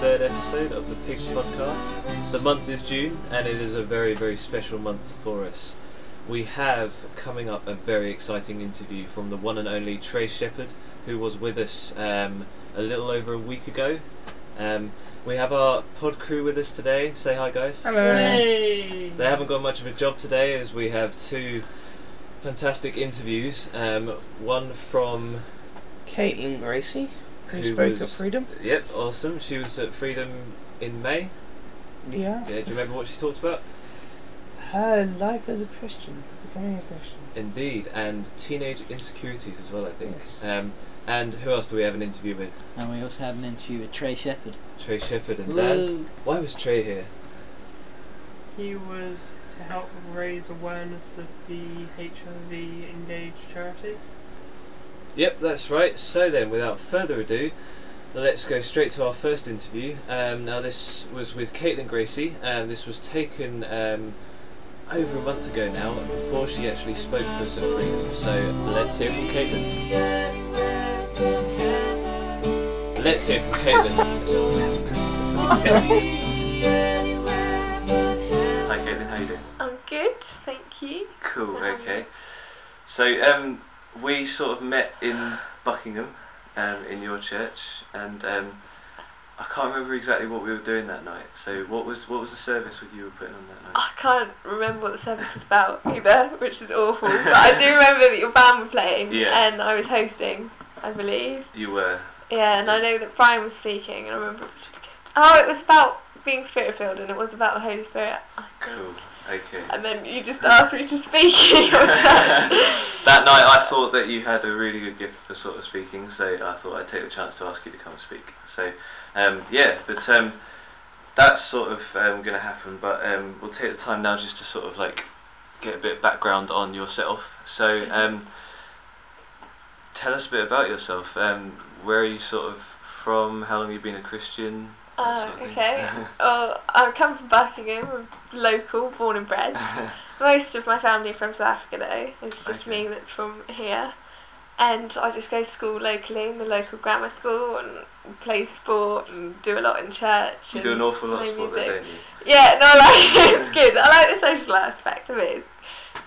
third episode of the Pig Podcast. The month is June and it is a very, very special month for us. We have coming up a very exciting interview from the one and only Trey Shepherd, who was with us um, a little over a week ago. Um, we have our pod crew with us today. Say hi, guys. Hello. They haven't got much of a job today as we have two fantastic interviews. Um, one from Caitlin Gracie, who, Who spoke at was- Freedom. Yep, awesome. She was at Freedom in May. Yeah. Yeah, do you remember what she talked about? Her life as a Christian, becoming a Christian. Indeed, and teenage insecurities as well, I think. Yes. Um, and who else do we have an interview with? And we also had an interview with Trey Shepherd. Trey Shepherd and Dan. Woo. Why was Trey here? He was to help raise awareness of the HIV Engaged charity. Yep, that's right. So then, without further ado, let's go straight to our first interview. Um, now, this was with Caitlin Gracie, and this was taken um, over a month ago now, before she actually spoke for us at Freedom. So let's hear from Caitlin. Let's hear from Caitlin. Hi, Caitlin. How are you doing? I'm good, thank you. Cool. Okay. So um, we sort of met in Buckingham, um, in your church, and um, I can't remember exactly what we were doing that night. So what was what was the service that you were putting on that night? I can't remember what the service was about either, which is awful. But I do remember that your band were playing Yeah. and I was hosting, I believe. You were. Yeah, and I know that Brian was speaking, and I remember it was. Oh, it was about being spirit filled, and it was about the Holy Spirit. Cool. Okay. And then you just asked me to speak in your church. That night I thought that you had a really good gift for sort of speaking, so I thought I'd take the chance to ask you to come and speak. So um, yeah, but um, that's sort of um, going to happen. But um, we'll take the time now just to sort of like get a bit of background on yourself. So um, tell us a bit about yourself. Um, where are you sort of from? How long have you been a Christian? That Oh, sort of thing. okay. Well, I come from Buckingham, I'm local, born and bred. Most of my family are from South Africa though. It's just Okay. me that's from here. And I just go to school locally in the local grammar school and play sport and do a lot in church. you and do an awful lot of sport there, don't you? Yeah, no, I like it. It's good. I like the social aspect of it. It's,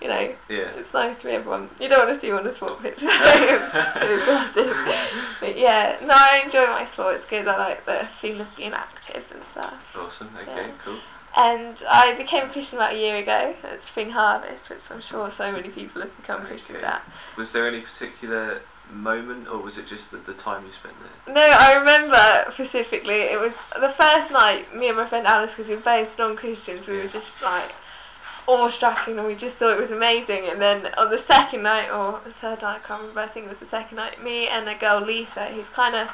you know, Yeah. it's nice to meet everyone. You don't want to see you on a sport pitch. It's too aggressive. But yeah, no, I enjoy my sport. It's good. I like the feeling of being active and stuff. Awesome. Okay. Yeah. Cool. And I became a Christian about a year ago at Spring Harvest, which I'm sure so many people have become Christians Okay. at. Was there any particular moment, or was it just the, the time you spent there? No, I remember specifically, it was the first night, me and my friend Alice, because we were both non Christians, we Yeah. were just like awestruck and we just thought it was amazing. And then on the second night, or third night, I can't remember, I think it was the second night, me and a girl, Lisa, who's kind of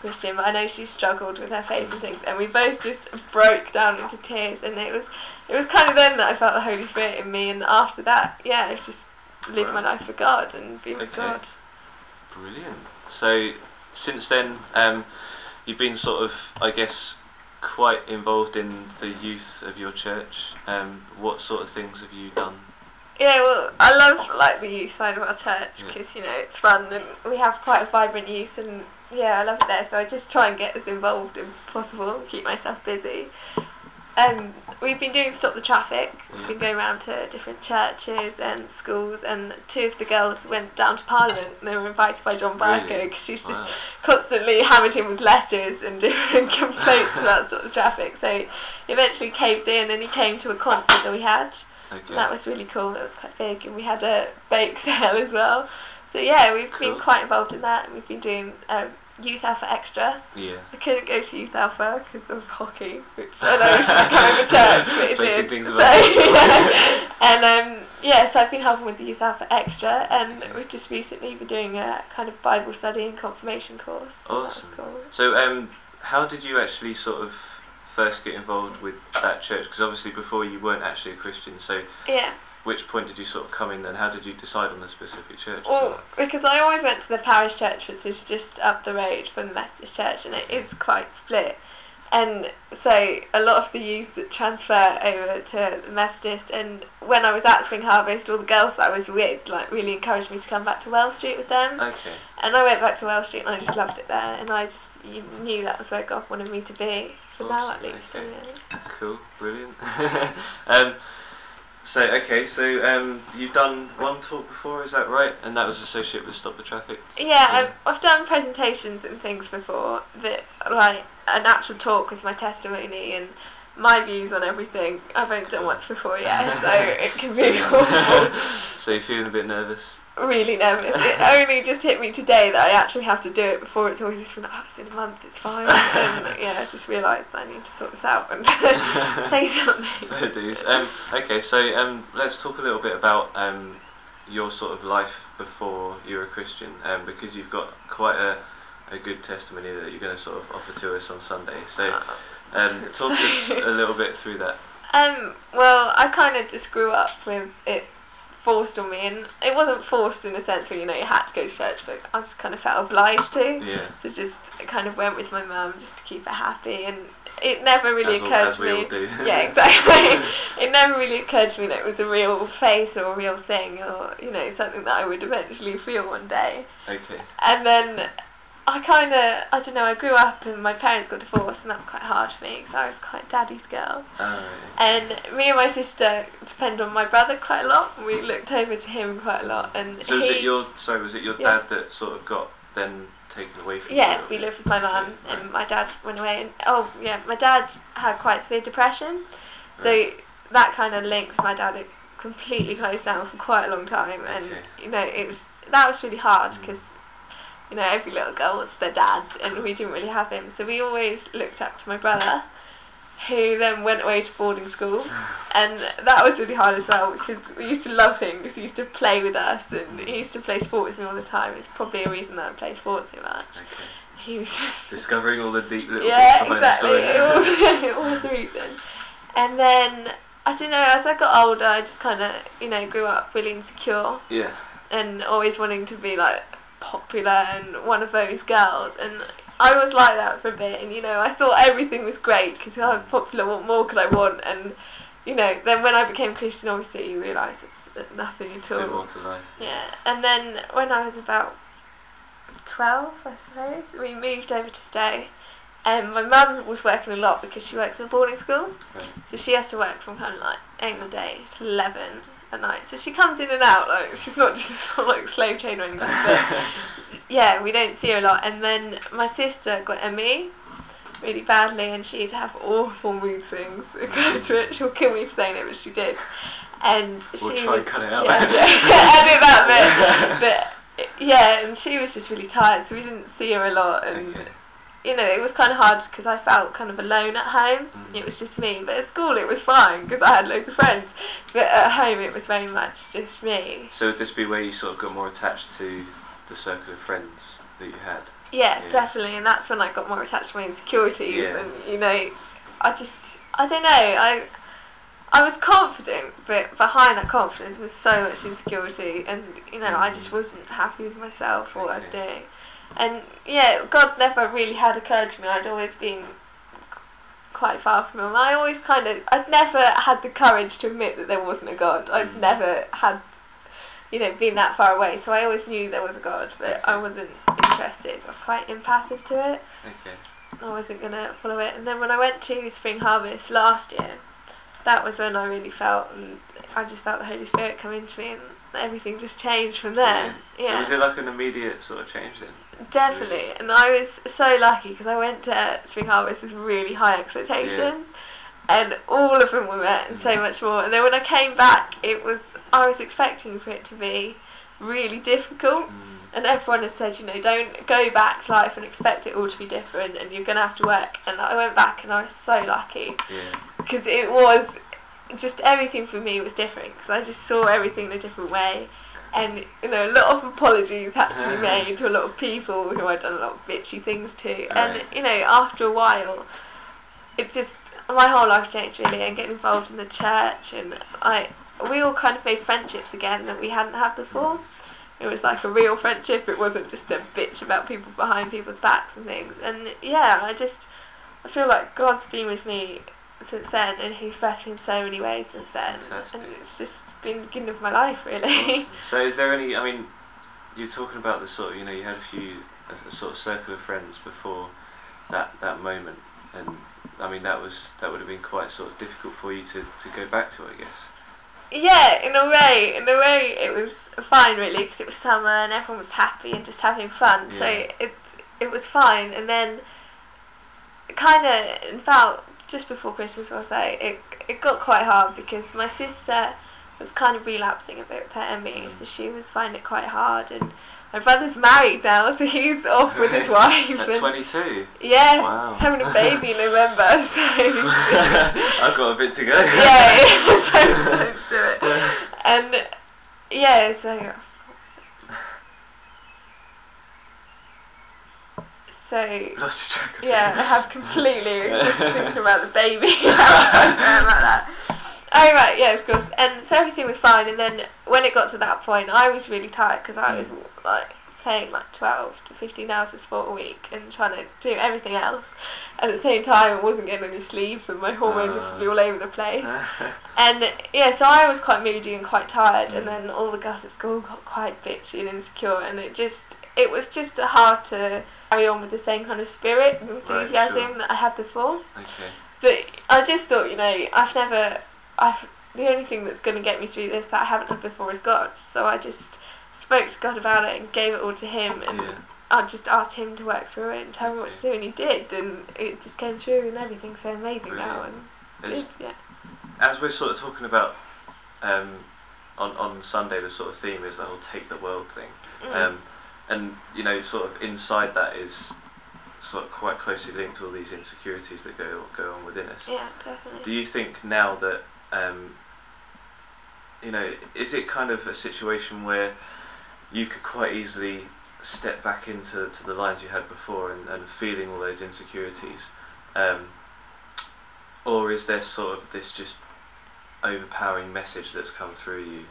Christian, but I know she struggled with her faith and things, and we both just broke down into tears. And it was, it was kind of then that I felt the Holy Spirit in me, and after that, yeah, I've just lived my life for God and be with Okay. God. Brilliant. So since then, um, you've been sort of, I guess, quite involved in the youth of your church. Um, what sort of things have you done? Yeah, well, I love like the youth side of our church Yeah. because you know it's fun and we have quite a vibrant youth and yeah, I love it there. So I just try and get as involved as possible and keep myself busy. Um, we've been doing stop the traffic. We've been going around to different churches and schools, and two of the girls went down to Parliament. and They were invited by John Bercow Really? because she's just Wow. constantly hammered him with letters and doing complaints about stop the traffic. So he eventually caved in, and he came to a concert that we had. Okay. That was really cool. It was quite big, and we had a bake sale as well. So yeah, we've Cool. been quite involved in that. and We've been doing um, Youth Alpha Extra. yeah. I couldn't go to Youth Alpha because of hockey, which I know should come over church, but it did. So, yeah. And um, yeah, so I've been helping with the Youth Alpha Extra, and we've just recently been doing a kind of Bible study and confirmation course. so Awesome. cool. So, um, how did you actually sort of first get involved with that church? Because obviously before you weren't actually a Christian. So, Yeah. Which point did you sort of come in, and how did you decide on the specific church? Well, because I always went to the parish church, which is just up the road from the Methodist church, and it is quite split. And so a lot of the youth that transfer over to the Methodist, and when I was at Spring Harvest, all the girls that I was with like really encouraged me to come back to Wells Street with them. Okay. And I went back to Wells Street, and I just loved it there. And I just you knew that was where God wanted me to be for now at least. okay. yeah. Cool, brilliant. um, so okay, so um, you've done one talk before, is that right? And that was associated with Stop the Traffic. Yeah, Yeah. I've, I've done presentations and things before that, like an actual talk with my testimony and my views on everything. I've only done once before, yeah, so it can be awful. so you're feeling a bit nervous. Really nervous. It only just hit me today that I actually have to do it before it's always just been like, oh, it's in a month, it's fine. and yeah, I just realised I need to sort this out and say something. Dues. Um, okay, so um, let's talk a little bit about um, your sort of life before you were a Christian, um, because you've got quite a, a good testimony that you're going to sort of offer to us on Sunday. So um, talk us a little bit through that. Um, well, I kind of just grew up with it forced on me, and it wasn't forced in a sense where you know you had to go to church, but I just kind of felt obliged to. Yeah. So just kind of went with my mum just to keep her happy, and it never really as, all, occurred as to me. all. Yeah, exactly. it never really occurred to me that it was a real face or a real thing, or you know something that I would eventually feel one day. okay. And then I kind of, I don't know, I grew up and my parents got divorced, and that was quite hard for me because I was quite daddy's girl. Alright. And me and my sister depend on my brother quite a lot. and We looked over to him quite a lot, and So was he. it your sorry? Was it your Yeah. dad that sort of got then taken away from you? yeah, we lived with my mum, Okay, and my dad went away. And oh yeah, my dad had quite severe depression, so Right. that kind of linked my dad. Completely closed down for quite a long time, and Okay. you know it was that was really hard Mm. You know, every little girl wants their dad, and we didn't really have him. So we always looked up to my brother, who then went away to boarding school, and that was really hard as well because we used to love him because he used to play with us and he used to play sport with me all the time. It's probably a reason that I play sports so much. Okay. He was Discovering all the deep little yeah, exactly. the story. It was, it was the reason. And then I don't know. As I got older, I just kind of you know grew up really insecure yeah. and always wanting to be like popular and one of those girls. And I was like that for a bit. And you know, I thought everything was great because I was popular. What more could I want? And you know, then when I became Christian, obviously you realise it's uh, nothing at all. more to life. Yeah, and then when I was about 12, I suppose, we moved over to stay. And my mum was working a lot because she works in a boarding school. Right. So she has to work from kind of like 8 in the day to 11 at night. So she comes in and out, like, she's not just like slave trade or anything. But yeah, we don't see her a lot. And then my sister got ME really badly and she'd have awful mood swings. Mm. To it, she'll kill me for saying it, but she did. And We'll she try was, and cut it out. Yeah, yeah. edit that bit. But yeah, and she was just really tired, so we didn't see her a lot. And Okay. You know, it was kind of hard because I felt kind of alone at home. Mm. It was just me. But at school, it was fine because I had loads of friends. But at home, it was very much just me. So would this be where you sort of got more attached to the circle of friends that you had? Yeah, Yeah. definitely, and that's when I got more attached to my insecurities, Yeah. and you know, I just, I don't know, I, I was confident, but behind that confidence was so much insecurity, and you know, I just wasn't happy with myself or what I was doing, and yeah, God never really had occurred to me. I'd always been quite far from Him. I always kind of, I'd never had the courage to admit that there wasn't a God. I'd Mm. never had you know, been that far away. So I always knew there was a God, but I wasn't interested. I was quite impassive to it. Okay. I wasn't gonna follow it. And then when I went to Spring Harvest last year, that was when I really felt, and I just felt the Holy Spirit come into me, and everything just changed from there. So Yeah, was it like an immediate sort of change then? Definitely. And I was so lucky because I went to Spring Harvest with really high expectations. And all of them were met, and so Mm. much more. And then when I came back, it was I was expecting for it to be really difficult. Mm. And everyone has said, you know, don't go back to life and expect it all to be different, and you're gonna have to work. And I went back, and I was so lucky Yeah. because it was just everything for me was different because I just saw everything in a different way. And you know, a lot of apologies had to be ah. made to a lot of people who I'd done a lot of bitchy things to. And you know, after a while, it just my whole life changed really, and getting involved in the church, and I we all kind of made friendships again that we hadn't had before. It was like a real friendship. It wasn't just a bitch about people behind people's backs and things. And yeah, I just I feel like God's been with me since then, and He's blessed me in so many ways since then. Fantastic. And it's just been the beginning of my life, really. So is there any? I mean, you're talking about the sort of you know you had a few a, a sort of circle of friends before that that moment, and I mean that was that would have been quite sort of difficult for you to, to go back to, I guess. Yeah, in a way, in a way, it was fine really because it was summer and everyone was happy and just having fun. So it it was fine, and then kind of in fact just before Christmas, I'll say it it got quite hard because my sister was kind of relapsing a bit with her ME, Mm. so she was finding it quite hard. And my brother's married now, so he's off with his wife. At 22. yeah, Wow. having a baby in November. So I've got a bit to go. yeah, don't, don't do it. And yeah, so so Lost track of yeah. I have completely just thinking about the baby. About that. Oh right, yeah, of course. And so everything was fine. And then when it got to that point, I was really tired because I was like playing like 12 to 15 hours of sport a week and trying to do everything else. At the same time, I wasn't getting any sleep and my hormones were Ah. all over the place. And yeah, so I was quite moody and quite tired, and Mm. then all the girls at school got quite bitchy and insecure, and it just it was just hard to carry on with the same kind of spirit and Right, enthusiasm sure. that I had before. okay. But I just thought, you know, I've never, I've the only thing that's going to get me through this that I haven't had before is God. So I just spoke to God about it and gave it all to Him, and Yeah. I just asked Him to work through it and tell me what to do, and He did, and it just came through, and everything's so amazing now, Brilliant. and It's, it's, yeah. as we're sort of talking about um, on on Sunday, the sort of theme is the whole take the world thing, Mm. um, and you know, sort of inside that is sort of quite closely linked to all these insecurities that go go on within us. yeah, definitely. Do you think now that um, you know, is it kind of a situation where you could quite easily step back into to the lines you had before and, and feeling all those insecurities, um, or is there sort of this just overpowering message that's come through you?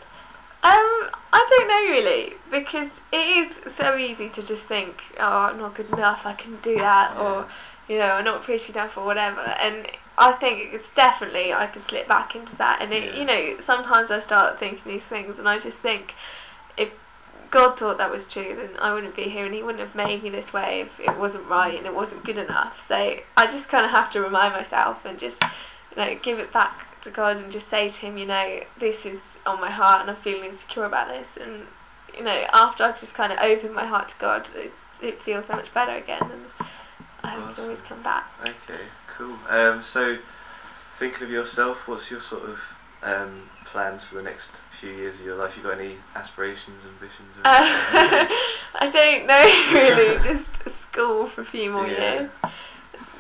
Um, I don't know really because it is so easy to just think, oh, I'm not good enough, I can do that, or you know, I'm not pretty enough, or whatever. And I think it's definitely I can slip back into that. And it, Yeah. you know, sometimes I start thinking these things, and I just think if God thought that was true, then I wouldn't be here, and He wouldn't have made me this way if it wasn't right and it wasn't good enough. So I just kind of have to remind myself and just, you know, give it back to God and just say to Him, you know, this is on my heart and I'm feeling insecure about this. And, you know, after I've just kind of opened my heart to God, it, it feels so much better again. And I hope it always come back. Okay, cool. Um, so, thinking of yourself, what's your sort of um, plans for the next few years of your life? You got any aspirations, ambitions? or Uh, I don't know really, just school for a few more Yeah. years.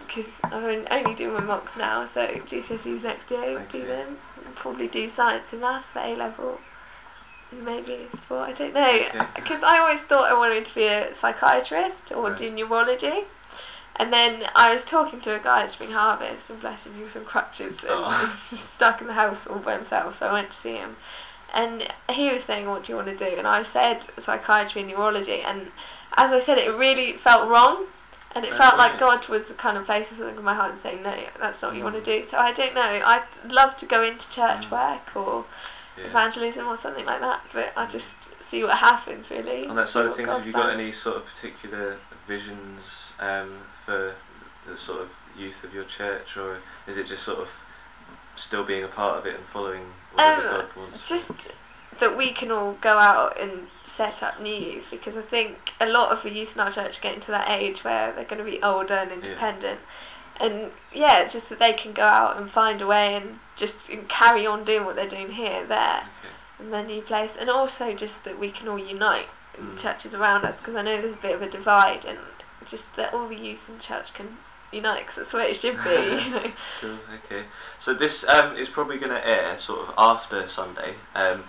Because I'm only doing my mocks now, so GCSEs next year, I'll do them. I'll probably do science and maths for A level. Maybe sport, I don't know. Okay. Because I always thought I wanted to be a psychiatrist or Right. do neurology. And then I was talking to a guy at Spring Harvest, and bless him, he was on crutches and Oh. stuck in the house all by himself. So I went to see him, and he was saying, "What do you want to do?" And I said, "Psychiatry and neurology." And as I said, it really felt wrong, and it Oh, felt like. God was kind of placing something in my heart and saying, "No, that's not what you want to Mm. do." So I don't know. I'd love to go into church Mm. work or Yeah. evangelism or something like that, but I just see what happens really. On that side of things, have you got any sort of particular visions um, for the sort of youth of your church, or is it just sort of still being a part of it and following whatever Um, God wants? Just that we can all go out and set up new youth because I think a lot of the youth in our church are getting to that age where they're going to be older and independent. And yeah, just that they can go out and find a way and just carry on doing what they're doing here, there, Okay. in their new place. And also just that we can all unite in Mm. churches around us because I know there's a bit of a divide and just that all the youth in church can unite because that's where it should be. you know. Cool. Okay. So this um, is probably going to air sort of after Sunday. Um,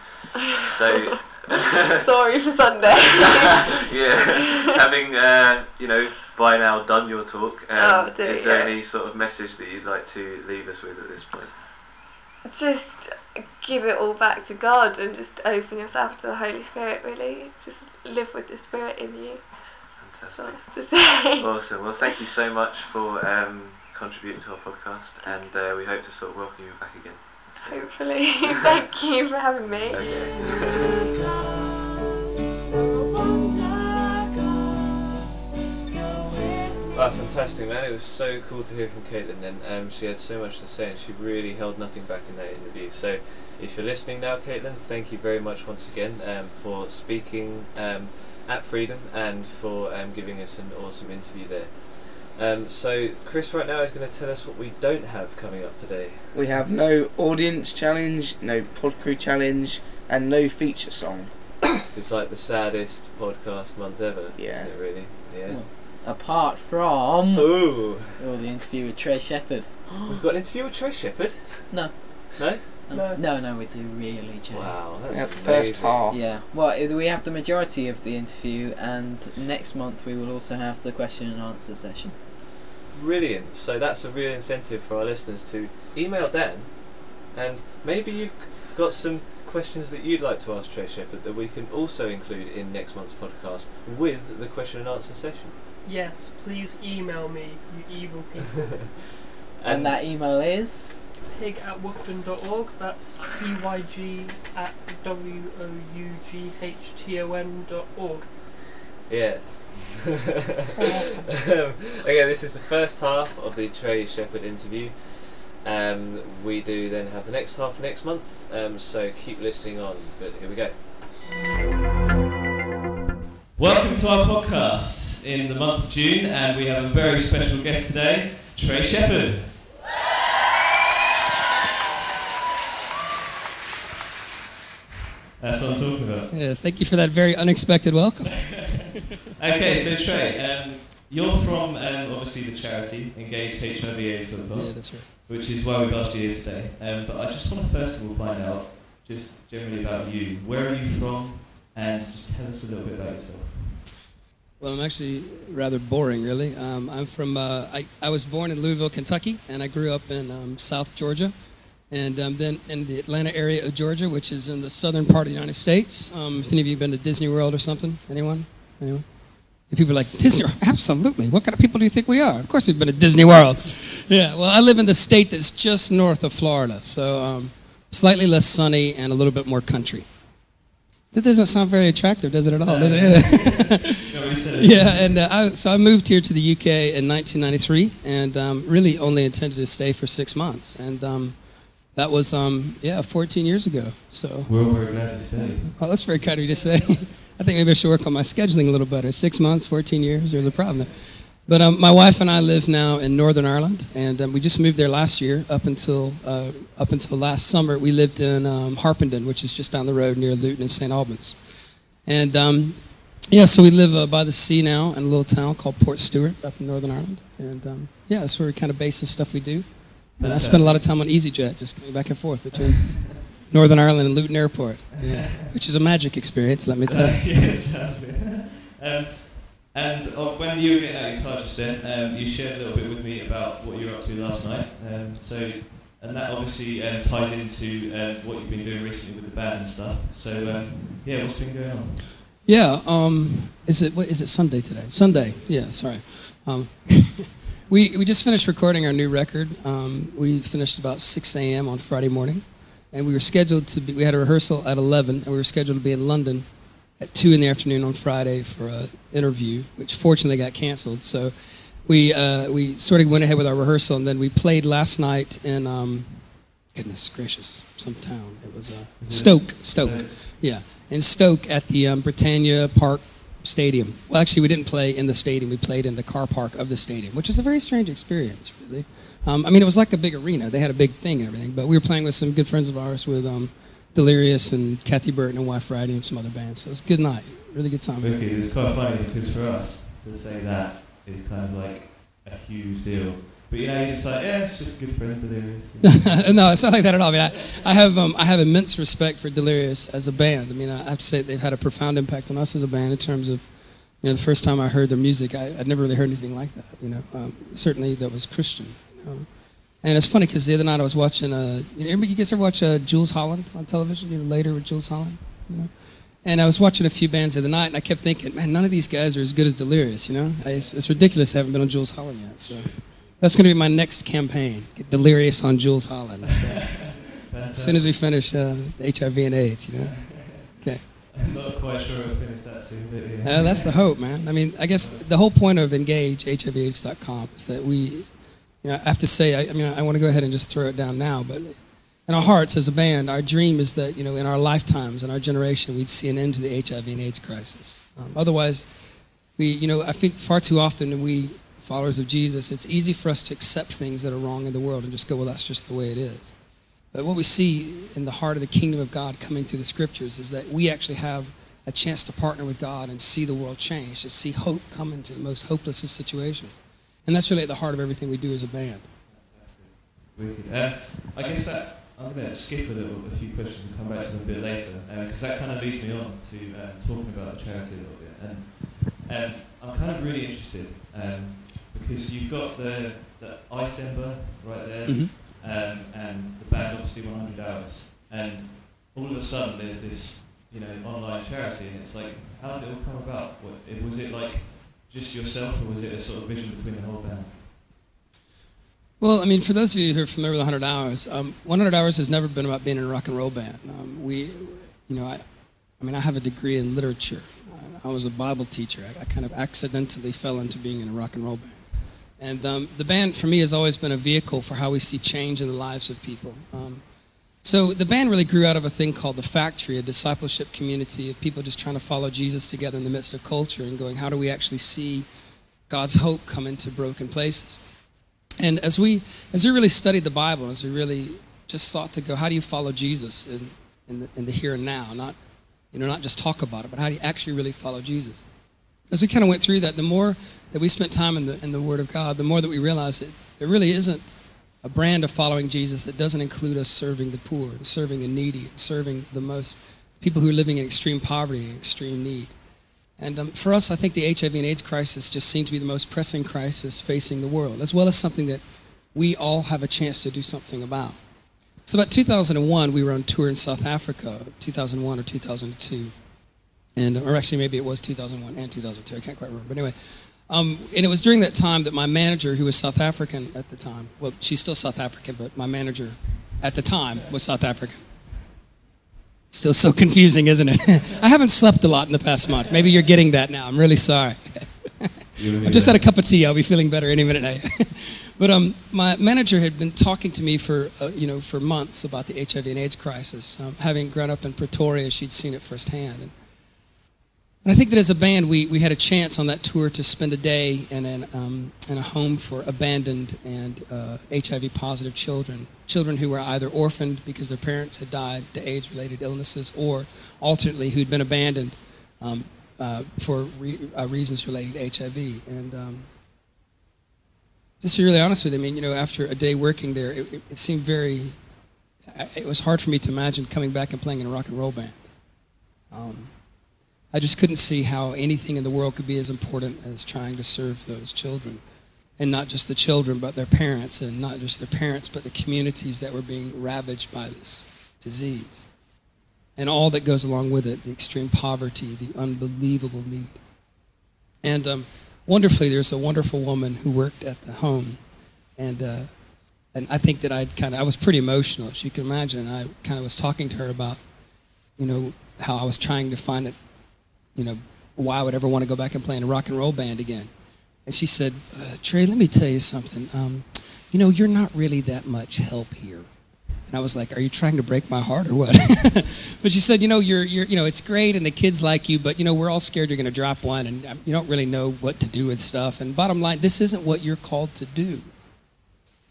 so. Sorry for Sunday. yeah. Having uh, you know by now done your talk, um, Oh, is there yeah. any sort of message that you'd like to leave us with at this point? just give it all back to God and just open yourself to the Holy Spirit, really. Just live with the Spirit in you. Awesome. Well, thank you so much for um, contributing to our podcast, and uh, we hope to sort of welcome you back again. Hopefully. Thank you for having me. Okay. Oh, fantastic, man. It was so cool to hear from Caitlin then. Um, she had so much to say and she really held nothing back in that interview. So, if you're listening now, Caitlin, thank you very much once again um, for speaking um, at Freedom and for um, giving us an awesome interview there. Um, so, Chris right now is going to tell us what we don't have coming up today. We have no audience challenge, no pod crew challenge, and no feature song. this is like the saddest podcast month ever. Yeah. Isn't it really? Yeah. Well, Apart from Ooh. oh, the interview with Trey Shepherd. We've got an interview with Trey Shepherd. No. No? No. no, no, we do really, Jay. Wow, that's At the first half. Yeah, well, i- we have the majority of the interview, and next month we will also have the question and answer session. Brilliant. So that's a real incentive for our listeners to email Dan, and maybe you've got some questions that you'd like to ask Trey Shepherd that we can also include in next month's podcast with the question and answer session. Yes, please email me, you evil people. And, that email is pyg at woughton.org. That's pyg at w o u g h t o n dot org. Yes. um, okay, this is the first half of the Trey Shepherd interview. Um, we do then have the next half next month, um, so keep listening on. But here we go. Welcome to our podcast in the month of June, and we have a very special guest today, Trey Shepherd. That's what I'm talking about. Yeah, thank you for that very unexpected welcome. Okay, so Trey, um, you're from um, obviously the charity Engage HIV AIDS Dot com, Yeah, that's right. which is why we've asked you here today. Um, but I just want to first of all find out, just generally about you. Where are you from? And just tell us a little bit about yourself. Well, I'm actually rather boring, really. Um, I'm from, uh, I, I was born in Louisville, Kentucky, and I grew up in um, South Georgia, and um, then in the Atlanta area of Georgia, which is in the southern part of the United States. Um, if any of you have been to Disney World or something? Anyone? Anyone? If people are like, Disney World? Absolutely. What kind of people do you think we are? Of course we've been to Disney World. Yeah, well, I live in the state that's just north of Florida, so um, slightly less sunny and a little bit more country. That doesn't sound very attractive, does it at all? Does it? You already said it. yeah, and uh, I, so I moved here to the UK in 1993, and um, really only intended to stay for six months, and um, that was um, yeah 14 years ago. So We're all very glad to that's very kind of you to say. I think maybe I should work on my scheduling a little better. Six months, 14 years, there's a problem there. But um, my wife and I live now in Northern Ireland, and um, we just moved there last year. Up until uh, up until last summer, we lived in um, Harpenden, which is just down the road near Luton and St Albans. And um, yeah, so we live uh, by the sea now in a little town called Portstewart up in Northern Ireland. And um, yeah, that's where we kind of base the stuff we do. And I spent a lot of time on EasyJet, just going back and forth between Northern Ireland and Luton Airport, yeah, which is a magic experience, let me tell Uh, you. yes, um, and uh, when you were getting out of your car just then, um, you shared a little bit with me about what you were up to last night. Um, so, and that obviously um, ties into uh, what you've been doing recently with the band and stuff. So, um, yeah, what's been going on? Yeah, um, is it what is it Sunday today? Sunday, yeah, sorry. We we just finished recording our new record. Um, we finished about 6 a.m. on Friday morning, and we were scheduled to be. We had a rehearsal at 11, and we were scheduled to be in London at two in the afternoon on Friday for an interview, which fortunately got canceled. So we uh, we sort of went ahead with our rehearsal, and then we played last night in. Um, goodness gracious, some town. It was uh, Stoke. Stoke. Yeah, in Stoke at the um, Britannia Park Stadium. Well, actually, we didn't play in the stadium. We played in the car park of the stadium, which is a very strange experience, really. Um, I mean, it was like a big arena. They had a big thing and everything. But we were playing with some good friends of ours, with um, Delirious and Cathy Burton and YFriday and some other bands. So it was a good night. Really good time. Okay, it's quite funny because for us to say that is kind of like a huge deal. But you know, you're just like, yeah, it's just a good friend, delirious. no, it's not like that at all. I mean, I, I have um, I have immense respect for Delirious as a band. I mean, I have to say they've had a profound impact on us as a band in terms of, you know, the first time I heard their music, I, I'd never really heard anything like that. You know, um, certainly that was Christian. You know? And it's funny because the other night I was watching. Uh, you, know, you guys ever watch uh, Jools Holland on television? You know, later with Jools Holland. You know. And I was watching a few bands the other night, and I kept thinking, man, none of these guys are as good as Delirious. You know, I, it's, it's ridiculous. I haven't been on Jools Holland yet. So that's going to be my next campaign. Get Delirious on Jools Holland. So. As soon as we finish uh, HIV and AIDS, you know. Okay. I'm not quite sure I'll finish that soon, but yeah. Uh, that's the hope, man. I mean, I guess the whole point of Engage, HIVAIDS.com, is that we, you know, I have to say, I, I mean, I want to go ahead and just throw it down now, but in our hearts as a band, our dream is that, you know, in our lifetimes, in our generation, we'd see an end to the HIV and AIDS crisis. Um, otherwise, we, you know, I think far too often we, followers of Jesus, it's easy for us to accept things that are wrong in the world and just go, well, that's just the way it is. But what we see in the heart of the kingdom of God coming through the scriptures is that we actually have a chance to partner with God and see the world change, to see hope come into the most hopeless of situations. And that's really at the heart of everything we do as a band. Uh, I guess that I'm going to skip a little, a few questions and come back to them a bit later, because that kind of leads me on to um, talking about the charity a little bit. And um, I'm kind of really interested um, because you've got the, the ice ember right there, Mhm. um, and the band obviously 100 hours, and all of a sudden there's this, you know, online charity, and it's like, how did it all come about? What, it, was it like just yourself, or was it a sort of vision between the whole band? Well, I mean, for those of you who are familiar with 100 Hours, um, 100 Hours has never been about being in a rock and roll band. Um, we, you know, I, I mean, I have a degree in literature. I, I was a Bible teacher. I, I kind of accidentally fell into being in a rock and roll band. And um, the band, for me, has always been a vehicle for how we see change in the lives of people. Um, so the band really grew out of a thing called the Factory, a discipleship community of people just trying to follow Jesus together in the midst of culture and going, how do we actually see God's hope come into broken places? And as we as we really studied the Bible, as we really just sought to go, how do you follow Jesus in, in, the, in the here and now? Not you know, not just talk about it, but how do you actually really follow Jesus? As we kind of went through that, the more that we spent time in the in the Word of God, the more that we realize that there really isn't a brand of following Jesus that doesn't include us serving the poor, and serving the needy, and serving the most people who are living in extreme poverty and extreme need. And um, for us, I think the HIV and AIDS crisis just seemed to be the most pressing crisis facing the world, as well as something that we all have a chance to do something about. So, about 2001, we were on tour in South Africa, 2001 or 2002. And, or actually, maybe it was 2001 and 2002. I can't quite remember. But anyway, um, and it was during that time that my manager, who was South African at the time, well, she's still South African, but my manager at the time was South African. Still so confusing, isn't it? I haven't slept a lot in the past month. Maybe you're getting that now. I'm really sorry. I just had a cup of tea. I'll be feeling better any minute now. but um, my manager had been talking to me for uh, you know for months about the HIV and AIDS crisis. Um, having grown up in Pretoria, she'd seen it firsthand. And, and I think that as a band, we, we had a chance on that tour to spend a day in, an, um, in a home for abandoned and uh, HIV positive children. Children who were either orphaned because their parents had died to AIDS related illnesses, or alternately who'd been abandoned um, uh, for re- uh, reasons related to HIV. And um, just to be really honest with you, I mean, you know, after a day working there, it, it, it seemed very, it was hard for me to imagine coming back and playing in a rock and roll band. I just couldn't see how anything in the world could be as important as trying to serve those children. And not just the children, but their parents, and not just their parents, but the communities that were being ravaged by this disease. And all that goes along with it the extreme poverty, the unbelievable need. And um, wonderfully, there's a wonderful woman who worked at the home. And, uh, and I think that I'd kind of, I was pretty emotional, as you can imagine. I kind of was talking to her about, you know, how I was trying to find it you know, why I would ever want to go back and play in a rock and roll band again. And she said, uh, Trey, let me tell you something. Um, you know, you're not really that much help here. And I was like, are you trying to break my heart or what? but she said, you know, you're, you're, you know, it's great and the kids like you, but, you know, we're all scared you're going to drop one and um, you don't really know what to do with stuff. And bottom line, this isn't what you're called to do.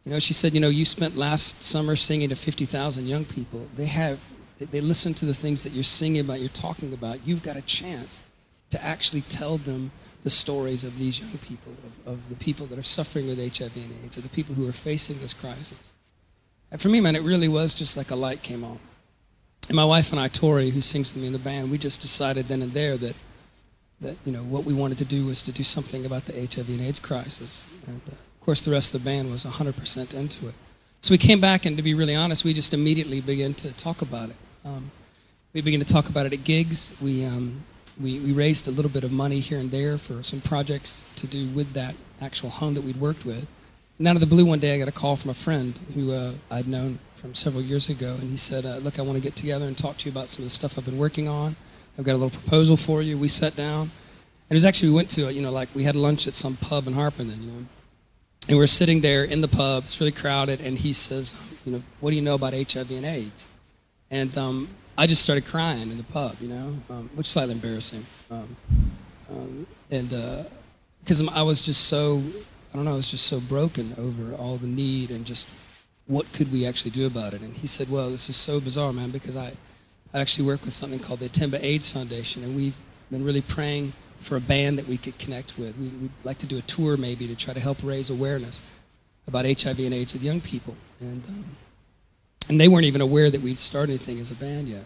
You know, she said, you know, you spent last summer singing to 50,000 young people. They have they, listen to the things that you're singing about, you're talking about. You've got a chance to actually tell them the stories of these young people, of, of the people that are suffering with HIV and AIDS, of the people who are facing this crisis. And for me, man, it really was just like a light came on. And my wife and I, Tori, who sings with me in the band, we just decided then and there that, that you know, what we wanted to do was to do something about the HIV and AIDS crisis. And uh, of course, the rest of the band was 100% into it. So we came back, and to be really honest, we just immediately began to talk about it. Um, we began to talk about it at gigs. We, um, we, we raised a little bit of money here and there for some projects to do with that actual home that we'd worked with. And out of the blue, one day I got a call from a friend who uh, I'd known from several years ago, and he said, uh, "Look, I want to get together and talk to you about some of the stuff I've been working on. I've got a little proposal for you. We sat down, and it was actually we went to a, you know like we had lunch at some pub in Harpenden, you know, and we we're sitting there in the pub. It's really crowded, and he says, you know, what do you know about HIV and AIDS? And um, I just started crying in the pub, you know, um, which is slightly embarrassing. Um, um, and because I was just so, I don't know, I was just so broken over all the need and just what could we actually do about it. And he said, well, this is so bizarre, man, because I, I actually work with something called the Atemba AIDS Foundation, and we've been really praying for a band that we could connect with. We, would like to do a tour maybe to try to help raise awareness about HIV and AIDS with young people. And, um, and they weren't even aware that we'd started anything as a band yet.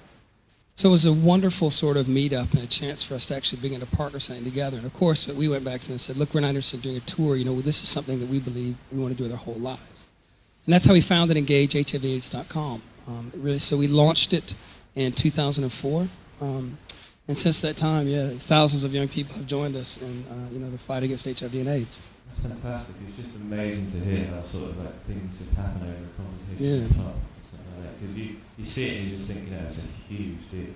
So it was a wonderful sort of meetup and a chance for us to actually begin to partner something together. And of course, we went back to them and said, look, we're not interested in doing a tour. You know, this is something that we believe we want to do with our whole lives. And that's how we founded EngageHIVAIDS.com. Um, really, so we launched it in 2004. Um, and since that time, yeah, thousands of young people have joined us in, uh, you know, the fight against HIV and AIDS. That's fantastic. It's just amazing to hear how sort of like things just happen over a conversation. Yeah. Because you, you see it and you just think, you know, it's a huge deal.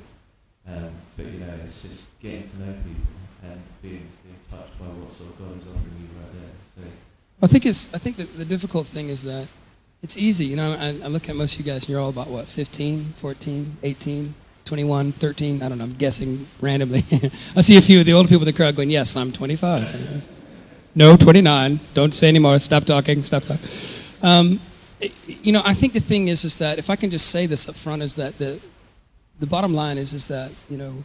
Um, but, you know, it's just getting to know people and being, being touched by what sort of God is offering you right there. So, I think it's. I think that the difficult thing is that it's easy. You know, I, I look at most of you guys, and you're all about what, 15, 14, 18, 21, 13. I don't know. I'm guessing randomly. I see a few of the older people in the crowd going, "Yes, I'm 25." no, 29. Don't say anymore. Stop talking. Stop talking. Um, you know, I think the thing is, is that if I can just say this up front, is that the, the bottom line is, is that, you know,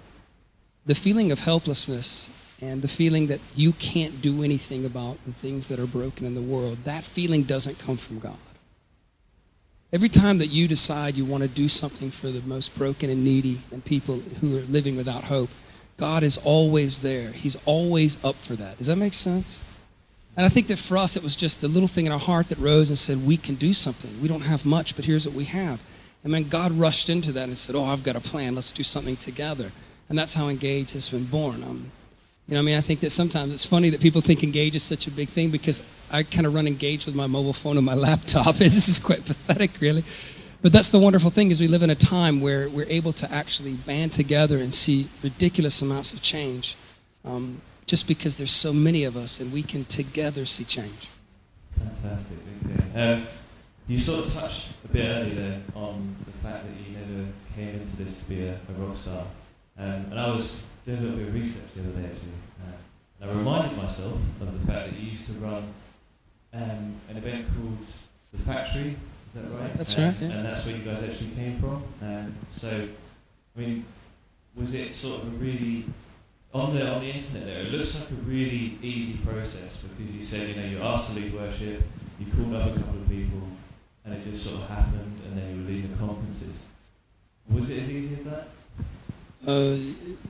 the feeling of helplessness and the feeling that you can't do anything about the things that are broken in the world, that feeling doesn't come from God. Every time that you decide you want to do something for the most broken and needy and people who are living without hope, God is always there. He's always up for that. Does that make sense? And I think that for us, it was just the little thing in our heart that rose and said, We can do something. We don't have much, but here's what we have. And then God rushed into that and said, Oh, I've got a plan. Let's do something together. And that's how Engage has been born. Um, you know, I mean, I think that sometimes it's funny that people think Engage is such a big thing because I kind of run Engage with my mobile phone and my laptop. this is quite pathetic, really. But that's the wonderful thing is we live in a time where we're able to actually band together and see ridiculous amounts of change. Um, just because there's so many of us and we can together see change. Fantastic. Um, you sort of touched a bit earlier there on the fact that you never came into this to be a, a rock star. Um, and I was doing a little bit of research the other day actually. Uh, and I reminded myself of the fact that you used to run um, an event called The Factory. Is that right? That's right. Yeah. And that's where you guys actually came from. Um, so, I mean, was it sort of a really on the on the internet there, it looks like a really easy process because you said you know you're asked to lead worship, you called up a couple of people, and it just sort of happened, and then you were leading the conferences. Was it as easy as that? Uh,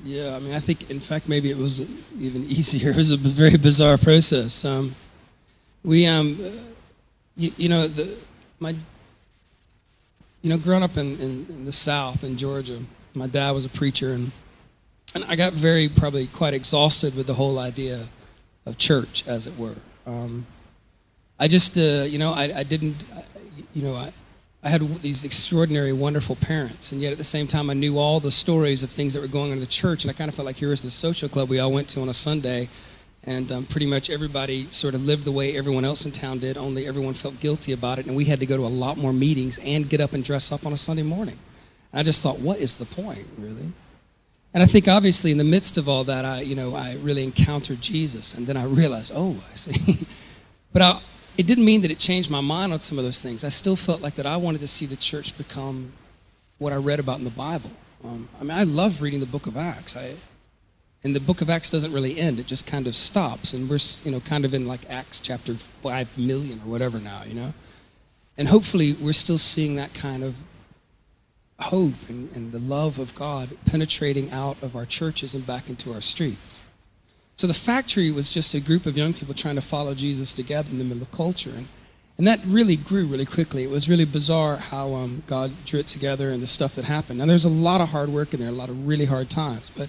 yeah, I mean, I think in fact maybe it was even easier. It was a very bizarre process. Um, we, um, you, you, know, the my, you know, growing up in, in, in the South in Georgia, my dad was a preacher and and I got very probably quite exhausted with the whole idea of church, as it were. Um, I just, uh, you know, I, I didn't, you know, I, I had these extraordinary, wonderful parents, and yet at the same time, I knew all the stories of things that were going on in the church, and I kind of felt like here was the social club we all went to on a Sunday, and um, pretty much everybody sort of lived the way everyone else in town did, only everyone felt guilty about it, and we had to go to a lot more meetings and get up and dress up on a Sunday morning. And I just thought, what is the point, really? And I think obviously in the midst of all that, I, you know, I really encountered Jesus. And then I realized, oh, I see. but I, it didn't mean that it changed my mind on some of those things. I still felt like that I wanted to see the church become what I read about in the Bible. Um, I mean, I love reading the book of Acts. I, and the book of Acts doesn't really end. It just kind of stops. And we're, you know, kind of in like Acts chapter 5 million or whatever now, you know? And hopefully we're still seeing that kind of hope and, and the love of God penetrating out of our churches and back into our streets. So the factory was just a group of young people trying to follow Jesus together in the middle of culture. And, and that really grew really quickly. It was really bizarre how um, God drew it together and the stuff that happened. Now, there's a lot of hard work in there, a lot of really hard times. But,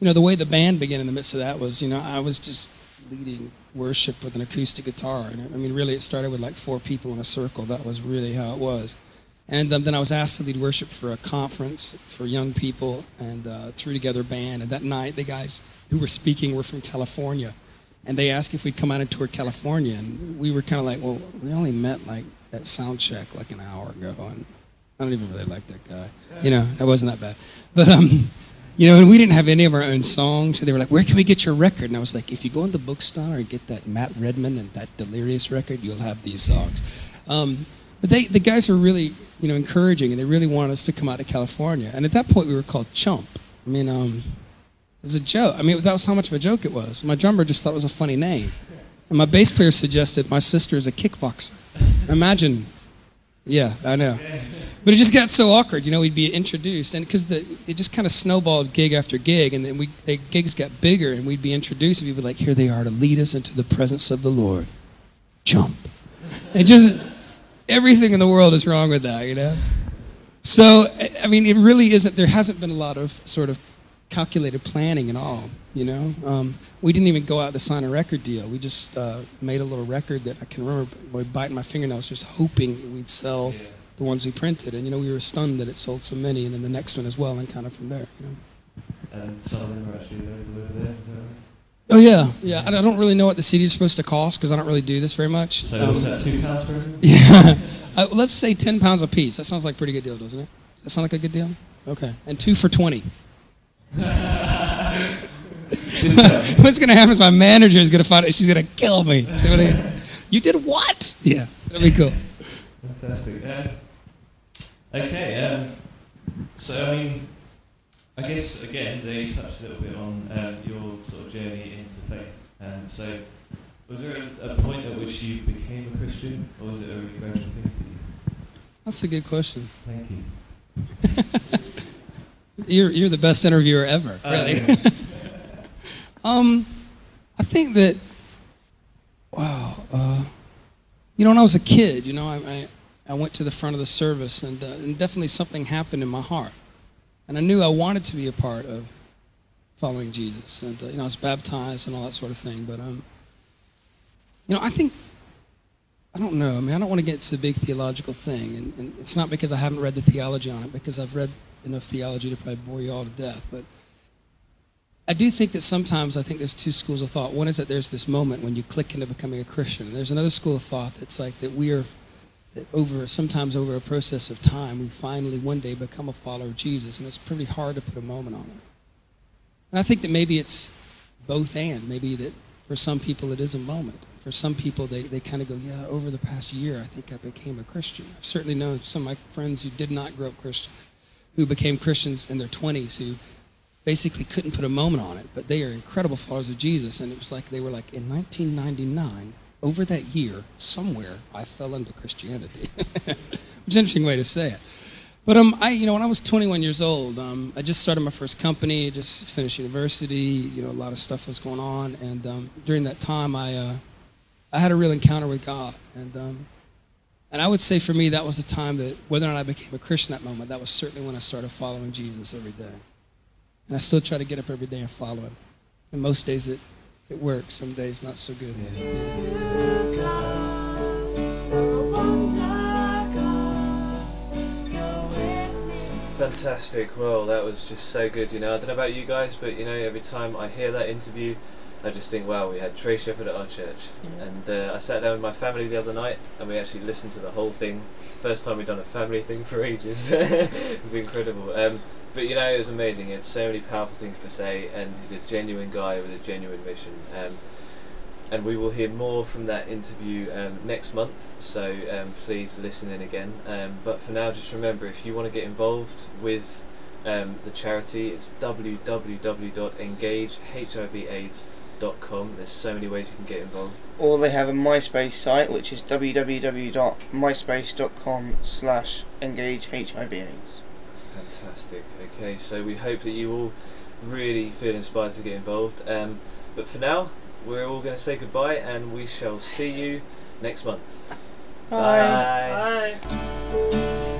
you know, the way the band began in the midst of that was, you know, I was just leading worship with an acoustic guitar. And I mean, really, it started with like four people in a circle. That was really how it was. And um, then I was asked to lead worship for a conference for young people and uh, threw together a band. And that night, the guys who were speaking were from California. And they asked if we'd come out and tour California. And we were kind of like, well, we only met like at sound check like an hour ago. And I don't even really like that guy. You know, that wasn't that bad. But, um, you know, and we didn't have any of our own songs. So they were like, where can we get your record? And I was like, if you go in the bookstore and get that Matt Redman and that Delirious record, you'll have these songs. Um, but they, the guys were really, you know, encouraging, and they really wanted us to come out to California. And at that point, we were called Chump. I mean, um, it was a joke. I mean, that was how much of a joke it was. My drummer just thought it was a funny name. And my bass player suggested my sister is a kickboxer. Imagine. Yeah, I know. But it just got so awkward, you know. We'd be introduced, and because it just kind of snowballed gig after gig, and then we the gigs got bigger, and we'd be introduced, and people like, "Here they are to lead us into the presence of the Lord." Jump. It just everything in the world is wrong with that, you know. So I mean, it really isn't. There hasn't been a lot of sort of calculated planning at all. You know, um, we didn't even go out to sign a record deal. We just uh, made a little record that I can remember by biting my fingernails, just hoping we'd sell Yeah. the ones we printed. And you know, we were stunned that it sold so many, and then the next one as well, and kind of from there. You know. And some of them are actually over there. Is that right? Oh yeah, yeah. I don't really know what the CD is supposed to cost because I don't really do this very much. So Um, what's that, two pounds for everyone? Yeah. Uh, let's say 10 pounds a piece. That sounds like a pretty good deal, doesn't it? Does that sound like a good deal? Okay. And two for 20. What's going to happen is my manager is going to find out she's going to kill me. You know what I mean? You did what? Yeah. That'd be cool. Fantastic. Okay, um, so I mean, I guess again they touched a little bit on um, your sort of journey into faith. Um, so, was there a, a point at which you became a Christian, or was it a gradual thing for you? That's a good question. Thank you. You're, you're the best interviewer ever. Uh, Really. yeah. Um, I think that, wow, uh, you know, when I was a kid, you know, I, I, I went to the front of the service, and, uh, and definitely something happened in my heart. And I knew I wanted to be a part of following Jesus. And, uh, you know, I was baptized and all that sort of thing. But, um, you know, I think, I don't know. I mean, I don't want to get into a big theological thing. And, and it's not because I haven't read the theology on it, because I've read enough theology to probably bore you all to death. But I do think that sometimes I think there's two schools of thought. One is that there's this moment when you click into becoming a Christian. And There's another school of thought that's like that we are that over sometimes over a process of time we finally one day become a follower of Jesus, and it's pretty hard to put a moment on it. And I think that maybe it's both and. Maybe that for some people it is a moment. For some people they, they kind of go, yeah, over the past year I think I became a Christian. I've certainly known some of my friends who did not grow up Christian, who became Christians in their 20s, who basically couldn't put a moment on it, but they are incredible followers of Jesus. And it was like they were like, in 1999, over that year, somewhere, I fell into Christianity. Which is an interesting way to say it. But um, I, you know, when I was 21 years old, um, I just started my first company, just finished university. You know, a lot of stuff was going on, and um, during that time, I, uh, I had a real encounter with God, and um, and I would say for me, that was the time that whether or not I became a Christian that moment, that was certainly when I started following Jesus every day. And I still try to get up every day and follow him. And most days it, it works, some days not so good. Fantastic. Well, that was just so good. You know, I don't know about you guys, but you know, every time I hear that interview, I just think, wow, we had Trey Shepherd at our church. And uh, I sat down with my family the other night, and we actually listened to the whole thing. First time we'd done a family thing for ages. it was incredible. Um, but you know, it was amazing. He had so many powerful things to say, and he's a genuine guy with a genuine mission. Um, and we will hear more from that interview um, next month. So um, please listen in again. Um, but for now, just remember if you want to get involved with um, the charity, it's www.engagehiv.aids.com. There's so many ways you can get involved. Or they have a MySpace site, which is www.myspace.com slash engage HIV AIDS. Fantastic. Okay, so we hope that you all really feel inspired to get involved. Um, but for now, we're all going to say goodbye, and we shall see you next month. Bye. Bye. Bye.